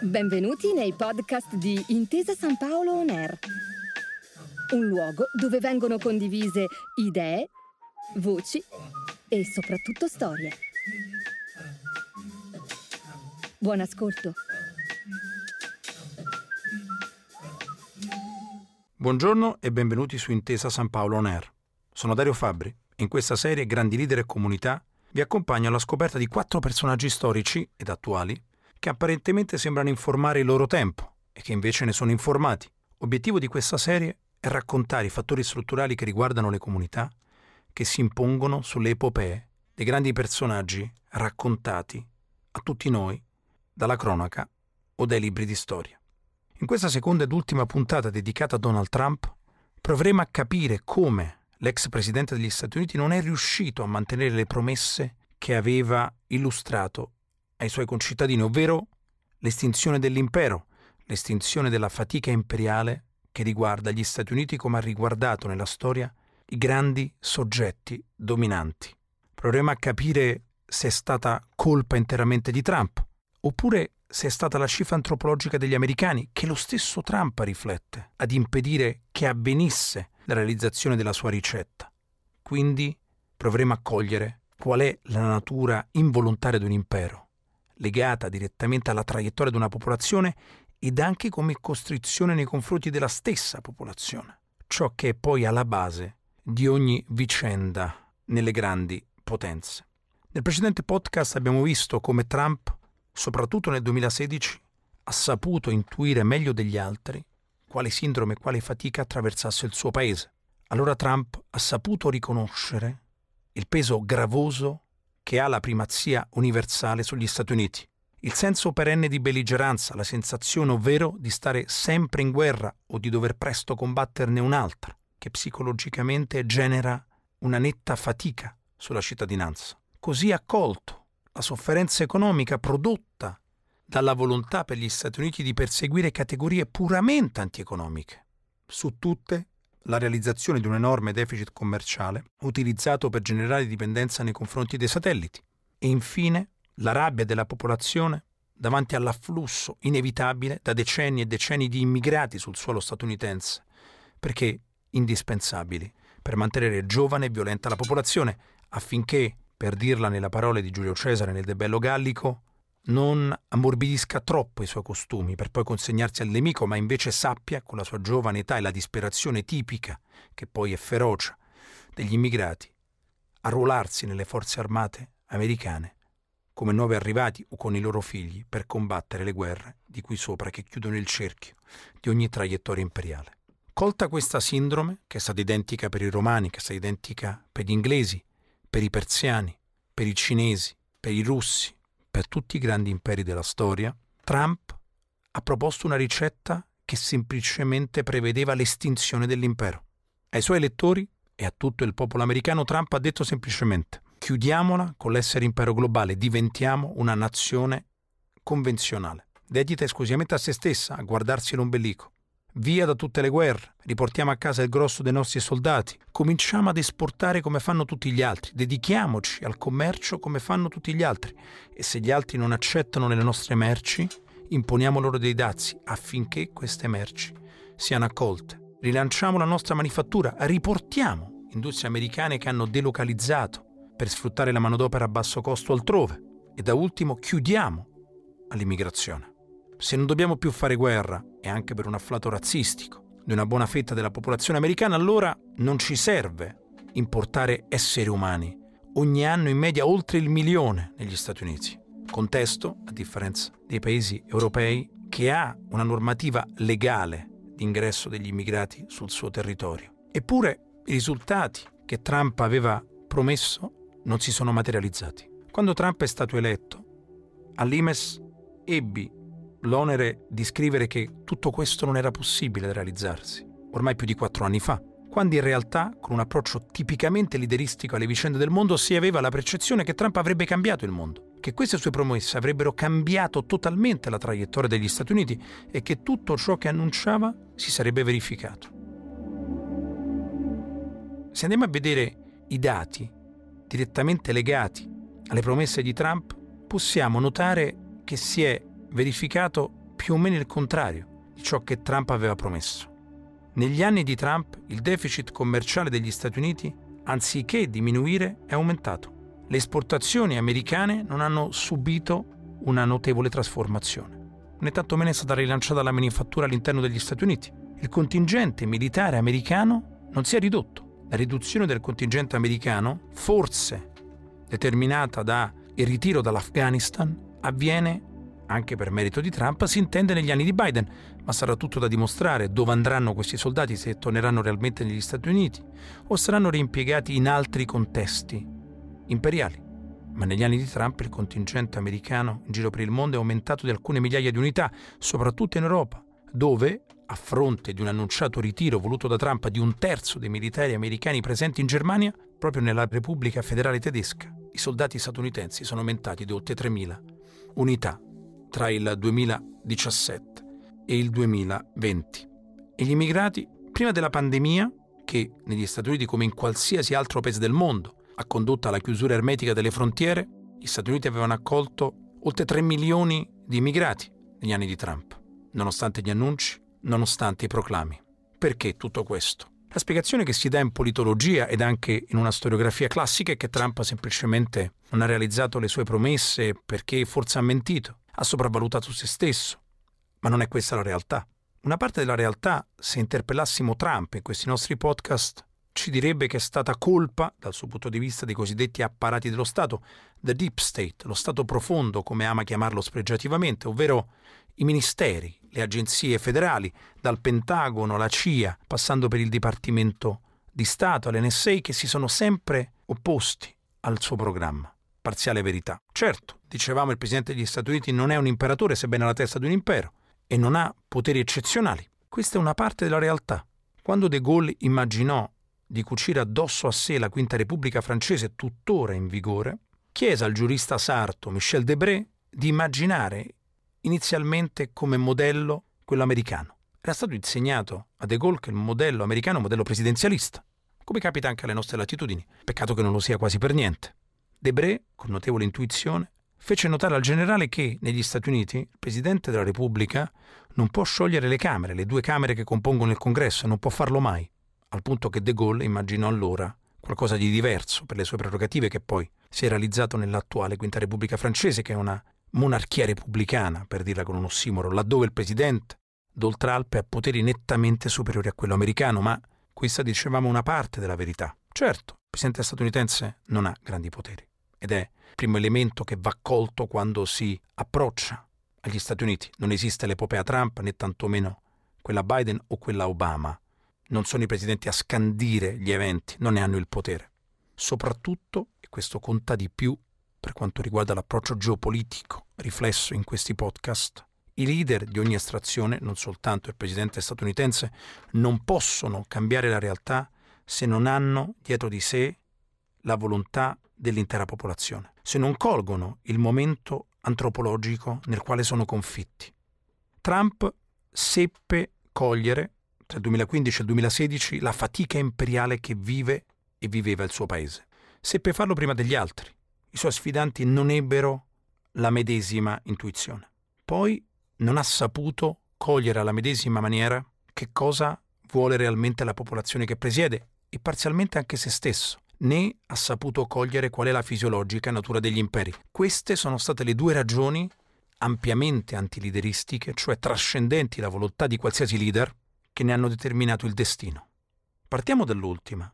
Benvenuti nei podcast di Intesa San Paolo On Air, un luogo dove vengono condivise idee, voci e soprattutto storie. Buon ascolto. Buongiorno e benvenuti su Intesa San Paolo On Air. Sono Dario Fabbri in questa serie Grandi leader e comunità vi accompagno alla scoperta di quattro personaggi storici ed attuali che apparentemente sembrano informare il loro tempo e che invece ne sono informati. Obiettivo di questa serie è raccontare i fattori strutturali che riguardano le comunità che si impongono sulle epopee dei grandi personaggi raccontati a tutti noi dalla cronaca o dai libri di storia. In questa seconda ed ultima puntata dedicata a Donald Trump proveremo a capire come l'ex presidente degli Stati Uniti non è riuscito a mantenere le promesse che aveva illustrato ai suoi concittadini, ovvero l'estinzione dell'impero, l'estinzione della fatica imperiale che riguarda gli Stati Uniti come ha riguardato nella storia i grandi soggetti dominanti. Proveremo a capire se è stata colpa interamente di Trump, oppure se è stata la cifra antropologica degli americani, che lo stesso Trump riflette, ad impedire che avvenisse la realizzazione della sua ricetta. Quindi proveremo a cogliere qual è la natura involontaria di un impero, legata direttamente alla traiettoria di una popolazione ed anche come costrizione nei confronti della stessa popolazione, ciò che è poi alla base di ogni vicenda nelle grandi potenze. Nel precedente podcast abbiamo visto come Trump, soprattutto nel 2016, ha saputo intuire meglio degli altri quale sindrome e quale fatica attraversasse il suo paese. Allora Trump ha saputo riconoscere il peso gravoso che ha la primazia universale sugli Stati Uniti. Il senso perenne di belligeranza, la sensazione ovvero di stare sempre in guerra o di dover presto combatterne un'altra, che psicologicamente genera una netta fatica sulla cittadinanza. Così accolto la sofferenza economica prodotta dalla volontà per gli Stati Uniti di perseguire categorie puramente antieconomiche. Su tutte la realizzazione di un enorme deficit commerciale utilizzato per generare dipendenza nei confronti dei satelliti e infine la rabbia della popolazione davanti all'afflusso inevitabile da decenni e decenni di immigrati sul suolo statunitense, perché indispensabili per mantenere giovane e violenta la popolazione affinché, per dirla nelle parole di Giulio Cesare nel De Bello Gallico, non ammorbidisca troppo i suoi costumi per poi consegnarsi al nemico, ma invece sappia, con la sua giovane età e la disperazione tipica, che poi è ferocia, degli immigrati, arruolarsi nelle forze armate americane come nuovi arrivati o con i loro figli per combattere le guerre di qui sopra che chiudono il cerchio di ogni traiettoria imperiale. Colta questa sindrome, che è stata identica per i romani, che è stata identica per gli inglesi, per i persiani, per i cinesi, per i russi, per tutti i grandi imperi della storia, Trump ha proposto una ricetta che semplicemente prevedeva l'estinzione dell'impero. Ai suoi elettori e a tutto il popolo americano Trump ha detto semplicemente chiudiamola con l'essere impero globale, diventiamo una nazione convenzionale, dedita esclusivamente a se stessa, a guardarsi l'ombelico. Via da tutte le guerre, riportiamo a casa il grosso dei nostri soldati, cominciamo ad esportare come fanno tutti gli altri, dedichiamoci al commercio come fanno tutti gli altri e se gli altri non accettano le nostre merci, imponiamo loro dei dazi affinché queste merci siano accolte. Rilanciamo la nostra manifattura, riportiamo industrie americane che hanno delocalizzato per sfruttare la manodopera a basso costo altrove e da ultimo chiudiamo all'immigrazione. Se non dobbiamo più fare guerra, e anche per un afflato razzistico, di una buona fetta della popolazione americana, allora non ci serve importare esseri umani, ogni anno in media oltre il milione negli Stati Uniti. Contesto, a differenza dei paesi europei, che ha una normativa legale di ingresso degli immigrati sul suo territorio. Eppure i risultati che Trump aveva promesso non si sono materializzati. Quando Trump è stato eletto, all'Imes ebbi l'onere di scrivere che tutto questo non era possibile realizzarsi, ormai più di quattro anni fa, quando in realtà, con un approccio tipicamente lideristico alle vicende del mondo, si aveva la percezione che Trump avrebbe cambiato il mondo, che queste sue promesse avrebbero cambiato totalmente la traiettoria degli Stati Uniti e che tutto ciò che annunciava si sarebbe verificato. Se andiamo a vedere i dati direttamente legati alle promesse di Trump, possiamo notare che si è verificato più o meno il contrario di ciò che Trump aveva promesso. Negli anni di Trump il deficit commerciale degli Stati Uniti, anziché diminuire, è aumentato. Le esportazioni americane non hanno subito una notevole trasformazione. Né tantomeno è stata rilanciata la manifattura all'interno degli Stati Uniti. Il contingente militare americano non si è ridotto. La riduzione del contingente americano, forse determinata dal ritiro dall'Afghanistan, avviene anche per merito di Trump, si intende negli anni di Biden, ma sarà tutto da dimostrare dove andranno questi soldati, se torneranno realmente negli Stati Uniti o saranno reimpiegati in altri contesti imperiali. Ma negli anni di Trump il contingente americano in giro per il mondo è aumentato di alcune migliaia di unità, soprattutto in Europa, dove, a fronte di un annunciato ritiro voluto da Trump di un terzo dei militari americani presenti in Germania, proprio nella Repubblica Federale Tedesca, i soldati statunitensi sono aumentati di oltre 3.000 unità tra il 2017 e il 2020. E gli immigrati, prima della pandemia, che negli Stati Uniti come in qualsiasi altro paese del mondo ha condotto alla chiusura ermetica delle frontiere, gli Stati Uniti avevano accolto oltre 3 milioni di immigrati negli anni di Trump, nonostante gli annunci, nonostante i proclami. Perché tutto questo? La spiegazione che si dà in politologia ed anche in una storiografia classica è che Trump semplicemente non ha realizzato le sue promesse perché forse ha mentito, ha sopravvalutato se stesso. Ma non è questa la realtà. Una parte della realtà, se interpellassimo Trump in questi nostri podcast, ci direbbe che è stata colpa, dal suo punto di vista, dei cosiddetti apparati dello Stato, the deep state, lo Stato profondo, come ama chiamarlo spregiativamente, ovvero i ministeri, le agenzie federali, dal Pentagono alla CIA, passando per il Dipartimento di Stato, all'NSA, che si sono sempre opposti al suo programma. Parziale verità. Certo, dicevamo il Presidente degli Stati Uniti non è un imperatore, sebbene alla testa di un impero, e non ha poteri eccezionali. Questa è una parte della realtà. Quando De Gaulle immaginò di cucire addosso a sé la Quinta Repubblica francese tuttora in vigore, chiese al giurista sarto Michel Debré di immaginare inizialmente come modello quello americano. Era stato insegnato a De Gaulle che il modello americano è un modello presidenzialista, come capita anche alle nostre latitudini. Peccato che non lo sia quasi per niente. Debré, con notevole intuizione, fece notare al generale che negli Stati Uniti il Presidente della Repubblica non può sciogliere le Camere, le due Camere che compongono il Congresso, non può farlo mai al punto che De Gaulle immaginò allora qualcosa di diverso per le sue prerogative che poi si è realizzato nell'attuale Quinta Repubblica francese, che è una monarchia repubblicana, per dirla con un ossimoro, laddove il presidente d'Oltralpe ha poteri nettamente superiori a quello americano, ma questa dicevamo una parte della verità. Certo, il presidente statunitense non ha grandi poteri ed è il primo elemento che va colto quando si approccia agli Stati Uniti. Non esiste l'epopea Trump né tantomeno quella Biden o quella Obama non sono i presidenti a scandire gli eventi, non ne hanno il potere. Soprattutto, e questo conta di più per quanto riguarda l'approccio geopolitico riflesso in questi podcast, i leader di ogni estrazione, non soltanto il presidente statunitense, non possono cambiare la realtà se non hanno dietro di sé la volontà dell'intera popolazione, se non colgono il momento antropologico nel quale sono confitti. Trump seppe cogliere tra il 2015 e il 2016 la fatica imperiale che vive e viveva il suo paese. Seppe farlo prima degli altri. I suoi sfidanti non ebbero la medesima intuizione. Poi non ha saputo cogliere alla medesima maniera che cosa vuole realmente la popolazione che presiede e parzialmente anche se stesso, né ha saputo cogliere qual è la fisiologica natura degli imperi. Queste sono state le due ragioni ampiamente antilideristiche, cioè trascendenti la volontà di qualsiasi leader, che ne hanno determinato il destino. Partiamo dall'ultima.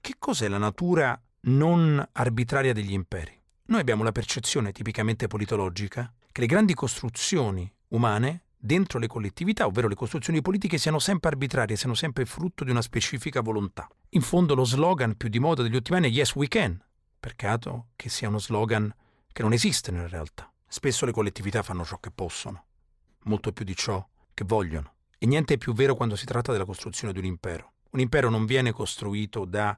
Che cos'è la natura non arbitraria degli imperi? Noi abbiamo la percezione tipicamente politologica che le grandi costruzioni umane dentro le collettività, ovvero le costruzioni politiche, siano sempre arbitrarie, siano sempre frutto di una specifica volontà. In fondo lo slogan più di moda degli ultimi anni è Yes we can, peccato che sia uno slogan che non esiste nella realtà. Spesso le collettività fanno ciò che possono, molto più di ciò che vogliono. E niente è più vero quando si tratta della costruzione di un impero. Un impero non viene costruito da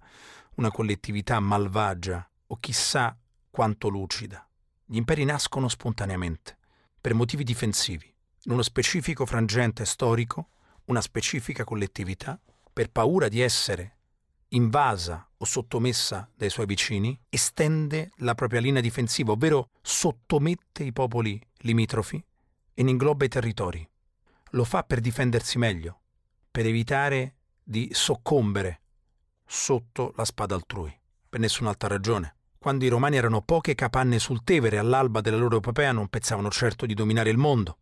una collettività malvagia o chissà quanto lucida. Gli imperi nascono spontaneamente, per motivi difensivi, in uno specifico frangente storico, una specifica collettività, per paura di essere invasa o sottomessa dai suoi vicini, estende la propria linea difensiva, ovvero sottomette i popoli limitrofi e ne ingloba i territori. Lo fa per difendersi meglio, per evitare di soccombere sotto la spada altrui, per nessun'altra ragione. Quando i romani erano poche capanne sul Tevere all'alba della loro epopea non pensavano certo di dominare il mondo.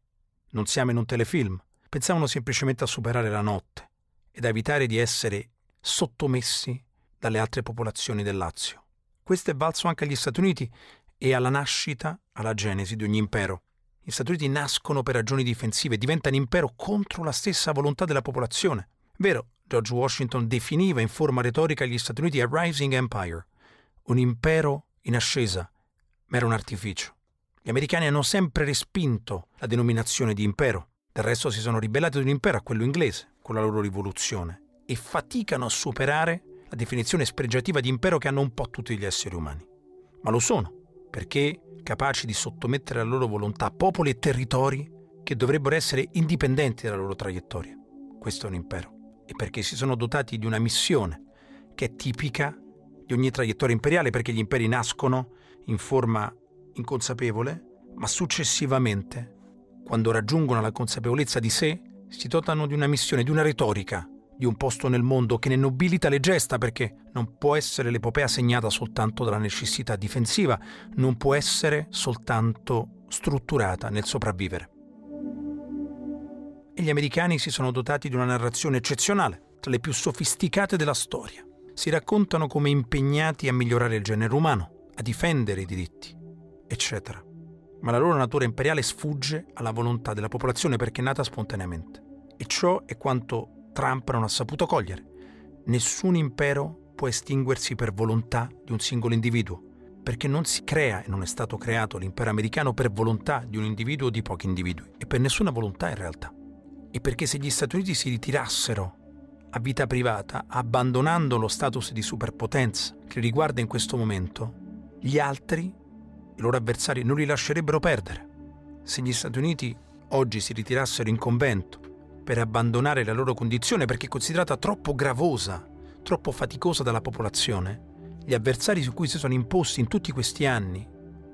Non siamo in un telefilm, pensavano semplicemente a superare la notte ed a evitare di essere sottomessi dalle altre popolazioni del Lazio. Questo è valso anche agli Stati Uniti e alla nascita, alla genesi di ogni impero. Gli Stati Uniti nascono per ragioni difensive diventano impero contro la stessa volontà della popolazione. Vero, George Washington definiva in forma retorica gli Stati Uniti a rising empire, un impero in ascesa, ma era un artificio. Gli americani hanno sempre respinto la denominazione di impero, del resto si sono ribellati ad un impero a quello inglese, con la loro rivoluzione, e faticano a superare la definizione spregiativa di impero che hanno un po' tutti gli esseri umani. Ma lo sono, perché capaci di sottomettere alla loro volontà popoli e territori che dovrebbero essere indipendenti dalla loro traiettoria. Questo è un impero. E perché si sono dotati di una missione che è tipica di ogni traiettoria imperiale, perché gli imperi nascono in forma inconsapevole, ma successivamente, quando raggiungono la consapevolezza di sé, si dotano di una missione, di una retorica, di un posto nel mondo che ne nobilita le gesta perché non può essere l'epopea segnata soltanto dalla necessità difensiva, non può essere soltanto strutturata nel sopravvivere. E gli americani si sono dotati di una narrazione eccezionale, tra le più sofisticate della storia. Si raccontano come impegnati a migliorare il genere umano, a difendere i diritti, eccetera. Ma la loro natura imperiale sfugge alla volontà della popolazione perché è nata spontaneamente. E ciò è quanto Trump non ha saputo cogliere. Nessun impero può estinguersi per volontà di un singolo individuo, perché non si crea e non è stato creato l'impero americano per volontà di un individuo o di pochi individui, e per nessuna volontà in realtà. E perché se gli Stati Uniti si ritirassero a vita privata, abbandonando lo status di superpotenza che riguarda in questo momento, gli altri, i loro avversari, non li lascerebbero perdere. Se gli Stati Uniti oggi si ritirassero in convento per abbandonare la loro condizione perché considerata troppo gravosa, troppo faticosa dalla popolazione, gli avversari su cui si sono imposti in tutti questi anni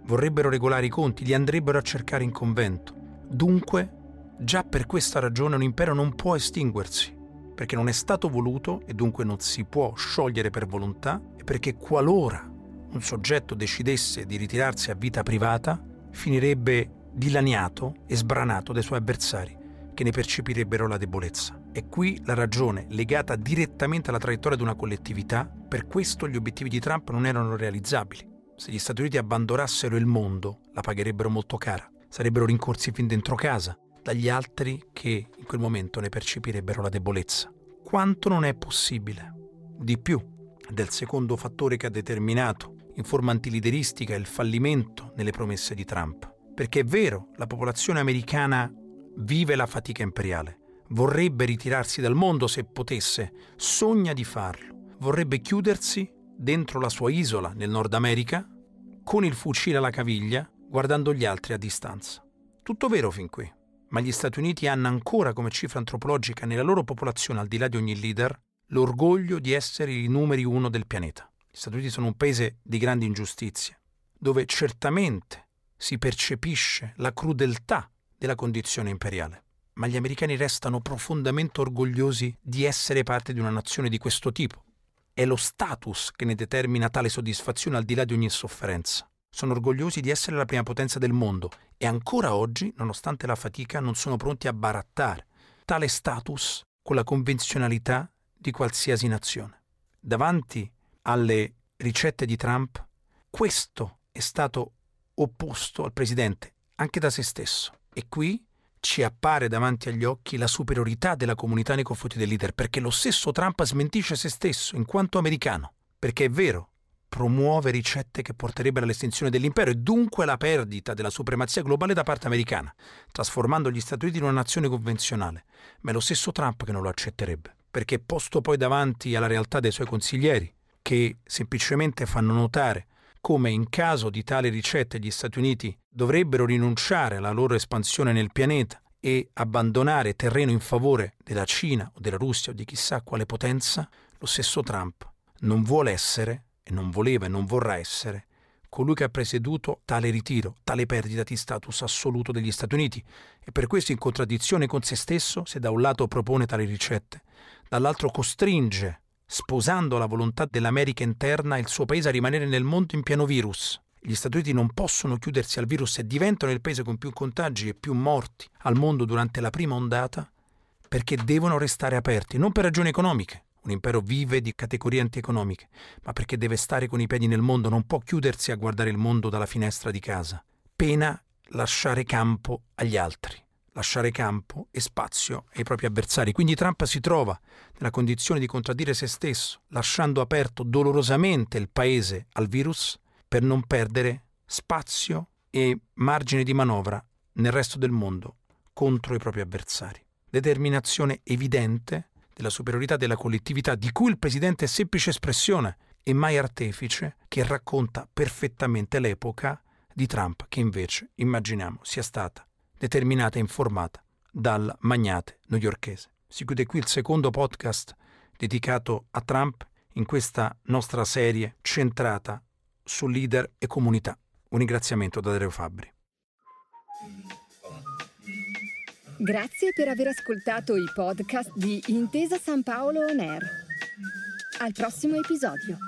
vorrebbero regolare i conti, li andrebbero a cercare in convento. Dunque, già per questa ragione un impero non può estinguersi, perché non è stato voluto e dunque non si può sciogliere per volontà e perché qualora un soggetto decidesse di ritirarsi a vita privata, finirebbe dilaniato e sbranato dai suoi avversari che ne percepirebbero la debolezza. È qui la ragione, legata direttamente alla traiettoria di una collettività, per questo gli obiettivi di Trump non erano realizzabili. Se gli Stati Uniti abbandonassero il mondo, la pagherebbero molto cara. Sarebbero rincorsi fin dentro casa dagli altri che in quel momento ne percepirebbero la debolezza. Quanto non è possibile. Di più, del secondo fattore che ha determinato in forma antilideristica il fallimento nelle promesse di Trump. Perché è vero, la popolazione americana vive la fatica imperiale. Vorrebbe ritirarsi dal mondo se potesse, sogna di farlo. Vorrebbe chiudersi dentro la sua isola nel Nord America, con il fucile alla caviglia, guardando gli altri a distanza. Tutto vero fin qui, ma gli Stati Uniti hanno ancora come cifra antropologica nella loro popolazione, al di là di ogni leader, l'orgoglio di essere i numeri uno del pianeta. Gli Stati Uniti sono un paese di grandi ingiustizie, dove certamente si percepisce la crudeltà della condizione imperiale. Ma gli americani restano profondamente orgogliosi di essere parte di una nazione di questo tipo. È lo status che ne determina tale soddisfazione al di là di ogni sofferenza. Sono orgogliosi di essere la prima potenza del mondo e ancora oggi, nonostante la fatica, non sono pronti a barattare tale status con la convenzionalità di qualsiasi nazione. Davanti alle ricette di Trump, questo è stato opposto al presidente, anche da se stesso. E qui ci appare davanti agli occhi la superiorità della comunità nei confronti del leader, perché lo stesso Trump smentisce se stesso in quanto americano, perché è vero, promuove ricette che porterebbero all'estinzione dell'impero e dunque alla perdita della supremazia globale da parte americana, trasformando gli Stati Uniti in una nazione convenzionale. Ma è lo stesso Trump che non lo accetterebbe, perché posto poi davanti alla realtà dei suoi consiglieri, che semplicemente fanno notare come in caso di tali ricette gli Stati Uniti dovrebbero rinunciare alla loro espansione nel pianeta e abbandonare terreno in favore della Cina o della Russia o di chissà quale potenza, lo stesso Trump non vuole essere, e non voleva e non vorrà essere, colui che ha presieduto tale ritiro, tale perdita di status assoluto degli Stati Uniti. E per questo in contraddizione con se stesso, se da un lato propone tali ricette, dall'altro costringe, sposando la volontà dell'America interna, il suo paese a rimanere nel mondo in pieno virus. Gli Stati Uniti non possono chiudersi al virus e diventano il paese con più contagi e più morti al mondo durante la prima ondata perché devono restare aperti, non per ragioni economiche, un impero vive di categorie antieconomiche, ma perché deve stare con i piedi nel mondo, non può chiudersi a guardare il mondo dalla finestra di casa. Pena lasciare campo agli altri, lasciare campo e spazio ai propri avversari. Quindi Trump si trova nella condizione di contraddire se stesso, lasciando aperto dolorosamente il paese al virus per non perdere spazio e margine di manovra nel resto del mondo contro i propri avversari. Determinazione evidente della superiorità della collettività di cui il presidente è semplice espressione e mai artefice che racconta perfettamente l'epoca di Trump che invece immaginiamo sia stata determinata e informata dal magnate newyorkese. Si chiude qui il secondo podcast dedicato a Trump in questa nostra serie centrata su leader e comunità. Un ringraziamento da Dario Fabbri. Grazie per aver ascoltato i podcast di Intesa San Paolo On Air. Al prossimo episodio.